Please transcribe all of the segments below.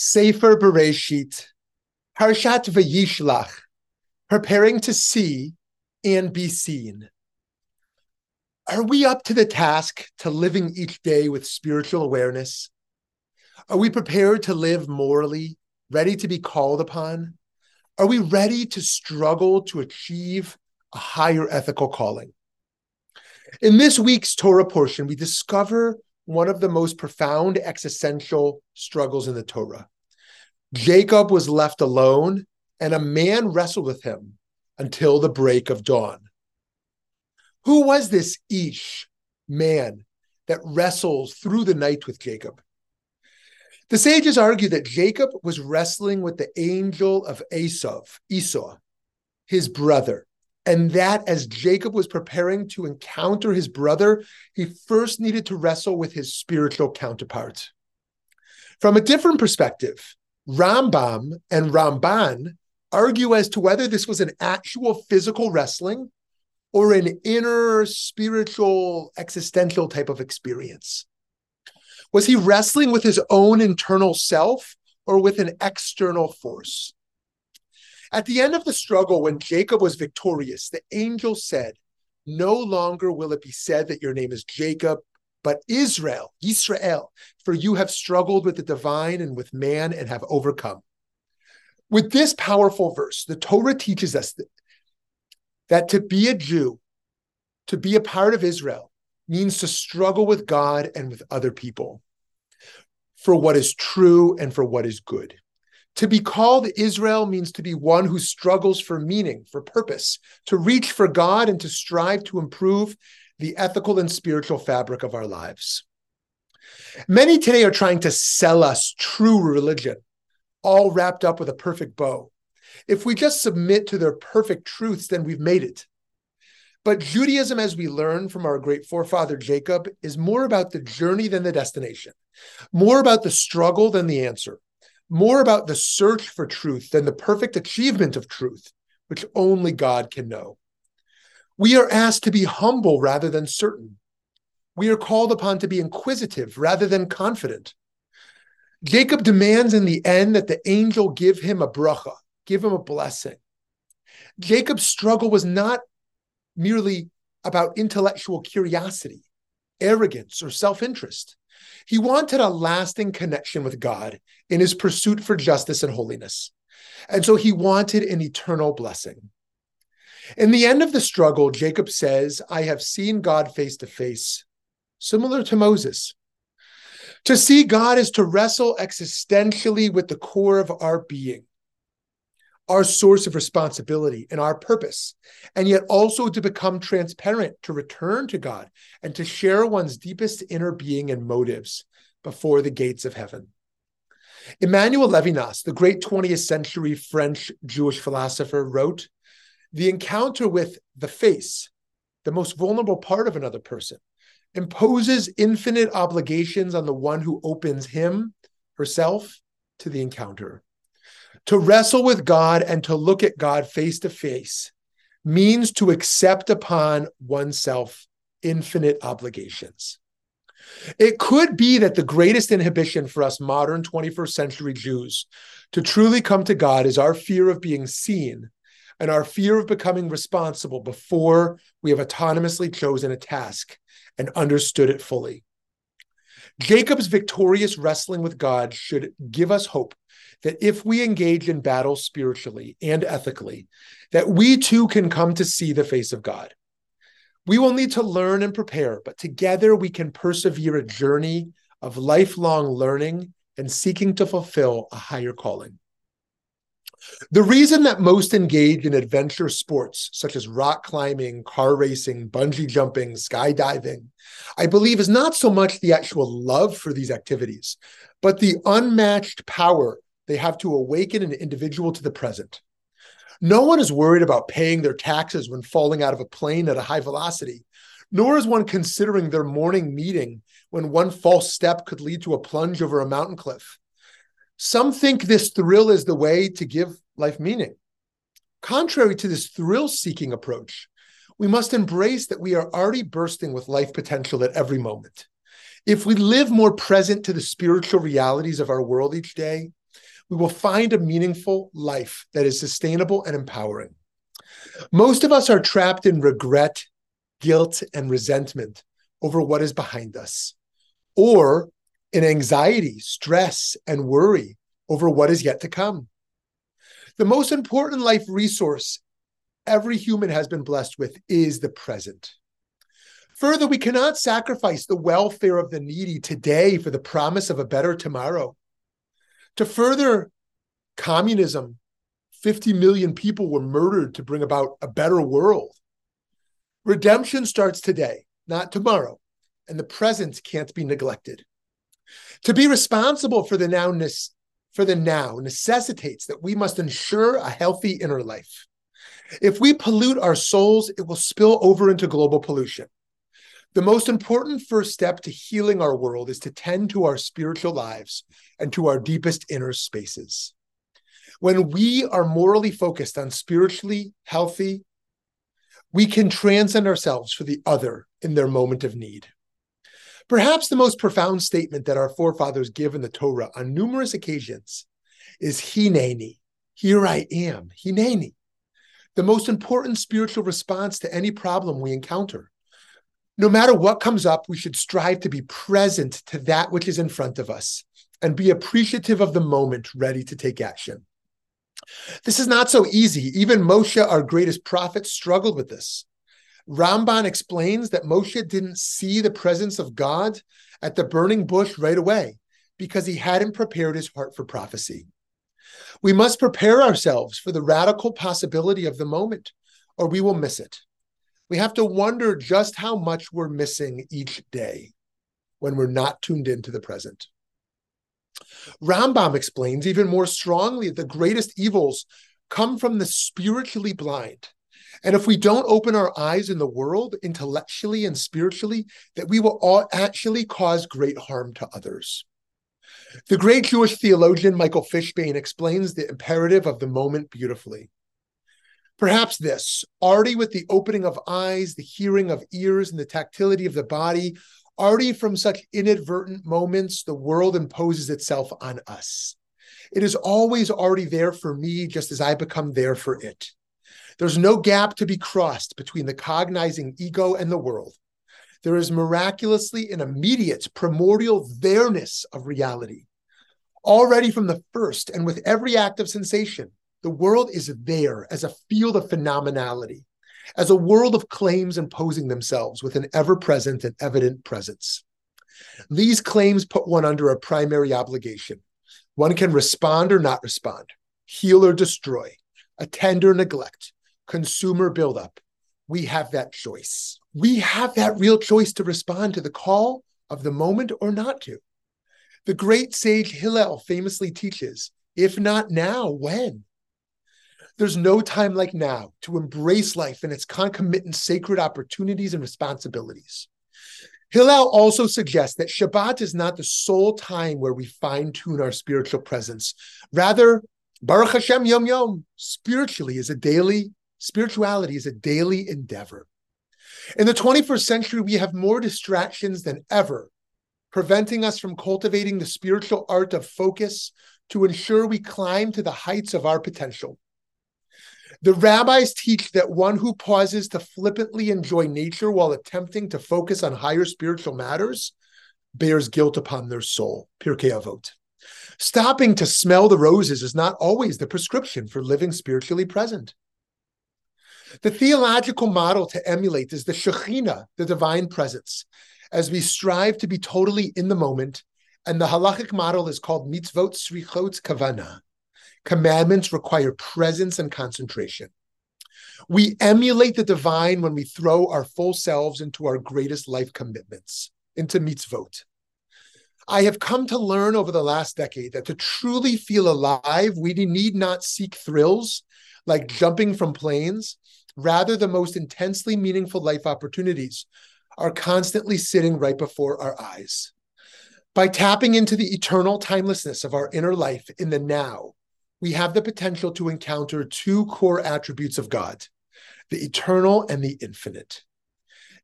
Sefer Bereshit, Parshat Vayishlach, preparing to see and be seen. Are we up to the task to living each day with spiritual awareness? Are we prepared to live morally, ready to be called upon? Are we ready to struggle to achieve a higher ethical calling? In this week's Torah portion, we discover one of the most profound existential struggles in the Torah. Jacob was left alone, and a man wrestled with him until the break of dawn. Who was this Ish man that wrestles through the night with Jacob? The sages argue that Jacob was wrestling with the angel of Esau, Esau, his brother and that as Jacob was preparing to encounter his brother, he first needed to wrestle with his spiritual counterpart. From a different perspective, Rambam and Ramban argue as to whether this was an actual physical wrestling or an inner spiritual existential type of experience. Was he wrestling with his own internal self or with an external force? At the end of the struggle, when Jacob was victorious, the angel said, No longer will it be said that your name is Jacob, but Israel, Israel, for you have struggled with the divine and with man and have overcome. With this powerful verse, the Torah teaches us that, that to be a Jew, to be a part of Israel, means to struggle with God and with other people for what is true and for what is good. To be called Israel means to be one who struggles for meaning, for purpose, to reach for God and to strive to improve the ethical and spiritual fabric of our lives. Many today are trying to sell us true religion, all wrapped up with a perfect bow. If we just submit to their perfect truths, then we've made it. But Judaism, as we learn from our great forefather Jacob, is more about the journey than the destination, more about the struggle than the answer more about the search for truth than the perfect achievement of truth, which only God can know. We are asked to be humble rather than certain. We are called upon to be inquisitive rather than confident. Jacob demands in the end that the angel give him a bracha, give him a blessing. Jacob's struggle was not merely about intellectual curiosity, arrogance, or self interest. He wanted a lasting connection with God in his pursuit for justice and holiness. And so he wanted an eternal blessing. In the end of the struggle, Jacob says, I have seen God face to face, similar to Moses. To see God is to wrestle existentially with the core of our being, our source of responsibility and our purpose, and yet also to become transparent, to return to God, and to share one's deepest inner being and motives before the gates of heaven. Emmanuel Levinas, the great 20th century French Jewish philosopher, wrote The encounter with the face, the most vulnerable part of another person, imposes infinite obligations on the one who opens him, herself, to the encounter. To wrestle with God and to look at God face to face means to accept upon oneself infinite obligations. It could be that the greatest inhibition for us modern 21st century Jews to truly come to God is our fear of being seen and our fear of becoming responsible before we have autonomously chosen a task and understood it fully. Jacob's victorious wrestling with God should give us hope that if we engage in battle spiritually and ethically, that we too can come to see the face of God. We will need to learn and prepare, but together we can persevere a journey of lifelong learning and seeking to fulfill a higher calling. The reason that most engage in adventure sports such as rock climbing, car racing, bungee jumping, skydiving, I believe is not so much the actual love for these activities, but the unmatched power they have to awaken an individual to the present. No one is worried about paying their taxes when falling out of a plane at a high velocity, nor is one considering their morning meeting when one false step could lead to a plunge over a mountain cliff. Some think this thrill is the way to give life meaning. Contrary to this thrill seeking approach, we must embrace that we are already bursting with life potential at every moment. If we live more present to the spiritual realities of our world each day, we will find a meaningful life that is sustainable and empowering. Most of us are trapped in regret, guilt, and resentment over what is behind us, or in anxiety, stress, and worry over what is yet to come. The most important life resource every human has been blessed with is the present. Further, we cannot sacrifice the welfare of the needy today for the promise of a better tomorrow. To further communism, 50 million people were murdered to bring about a better world. Redemption starts today, not tomorrow, and the present can't be neglected. To be responsible for the nowness for the now necessitates that we must ensure a healthy inner life. If we pollute our souls, it will spill over into global pollution. The most important first step to healing our world is to tend to our spiritual lives and to our deepest inner spaces. When we are morally focused on spiritually healthy, we can transcend ourselves for the other in their moment of need. Perhaps the most profound statement that our forefathers give in the Torah on numerous occasions is Hineni, here I am, Hineni, the most important spiritual response to any problem we encounter. No matter what comes up, we should strive to be present to that which is in front of us and be appreciative of the moment ready to take action. This is not so easy. Even Moshe, our greatest prophet, struggled with this. Ramban explains that Moshe didn't see the presence of God at the burning bush right away because he hadn't prepared his heart for prophecy. We must prepare ourselves for the radical possibility of the moment, or we will miss it. We have to wonder just how much we're missing each day when we're not tuned into the present. Rambam explains even more strongly that the greatest evils come from the spiritually blind and if we don't open our eyes in the world intellectually and spiritually, that we will all actually cause great harm to others. The great Jewish theologian Michael Fishbane explains the imperative of the moment beautifully. Perhaps this, already with the opening of eyes, the hearing of ears, and the tactility of the body, already from such inadvertent moments, the world imposes itself on us. It is always already there for me, just as I become there for it. There's no gap to be crossed between the cognizing ego and the world. There is miraculously an immediate primordial there-ness of reality. Already from the first and with every act of sensation, the world is there as a field of phenomenality, as a world of claims imposing themselves with an ever present and evident presence. These claims put one under a primary obligation. One can respond or not respond, heal or destroy, attend or neglect, consumer buildup. We have that choice. We have that real choice to respond to the call of the moment or not to. The great sage Hillel famously teaches if not now, when? There's no time like now to embrace life and its concomitant sacred opportunities and responsibilities. Hillel also suggests that Shabbat is not the sole time where we fine tune our spiritual presence. Rather, Baruch Hashem Yom Yom, spiritually is a daily Spirituality is a daily endeavor. In the 21st century, we have more distractions than ever, preventing us from cultivating the spiritual art of focus to ensure we climb to the heights of our potential. The rabbis teach that one who pauses to flippantly enjoy nature while attempting to focus on higher spiritual matters bears guilt upon their soul. Pirkei Avot. Stopping to smell the roses is not always the prescription for living spiritually present. The theological model to emulate is the Shekhinah, the divine presence, as we strive to be totally in the moment. And the halachic model is called mitzvot tzrichot kavana. Commandments require presence and concentration. We emulate the divine when we throw our full selves into our greatest life commitments, into mitzvot. I have come to learn over the last decade that to truly feel alive, we need not seek thrills like jumping from planes Rather, the most intensely meaningful life opportunities are constantly sitting right before our eyes. By tapping into the eternal timelessness of our inner life in the now, we have the potential to encounter two core attributes of God the eternal and the infinite.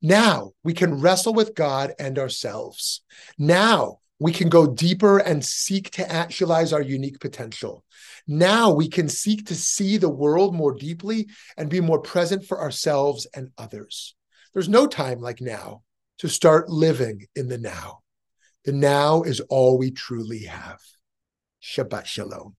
Now we can wrestle with God and ourselves. Now we can go deeper and seek to actualize our unique potential. Now we can seek to see the world more deeply and be more present for ourselves and others. There's no time like now to start living in the now. The now is all we truly have. Shabbat Shalom.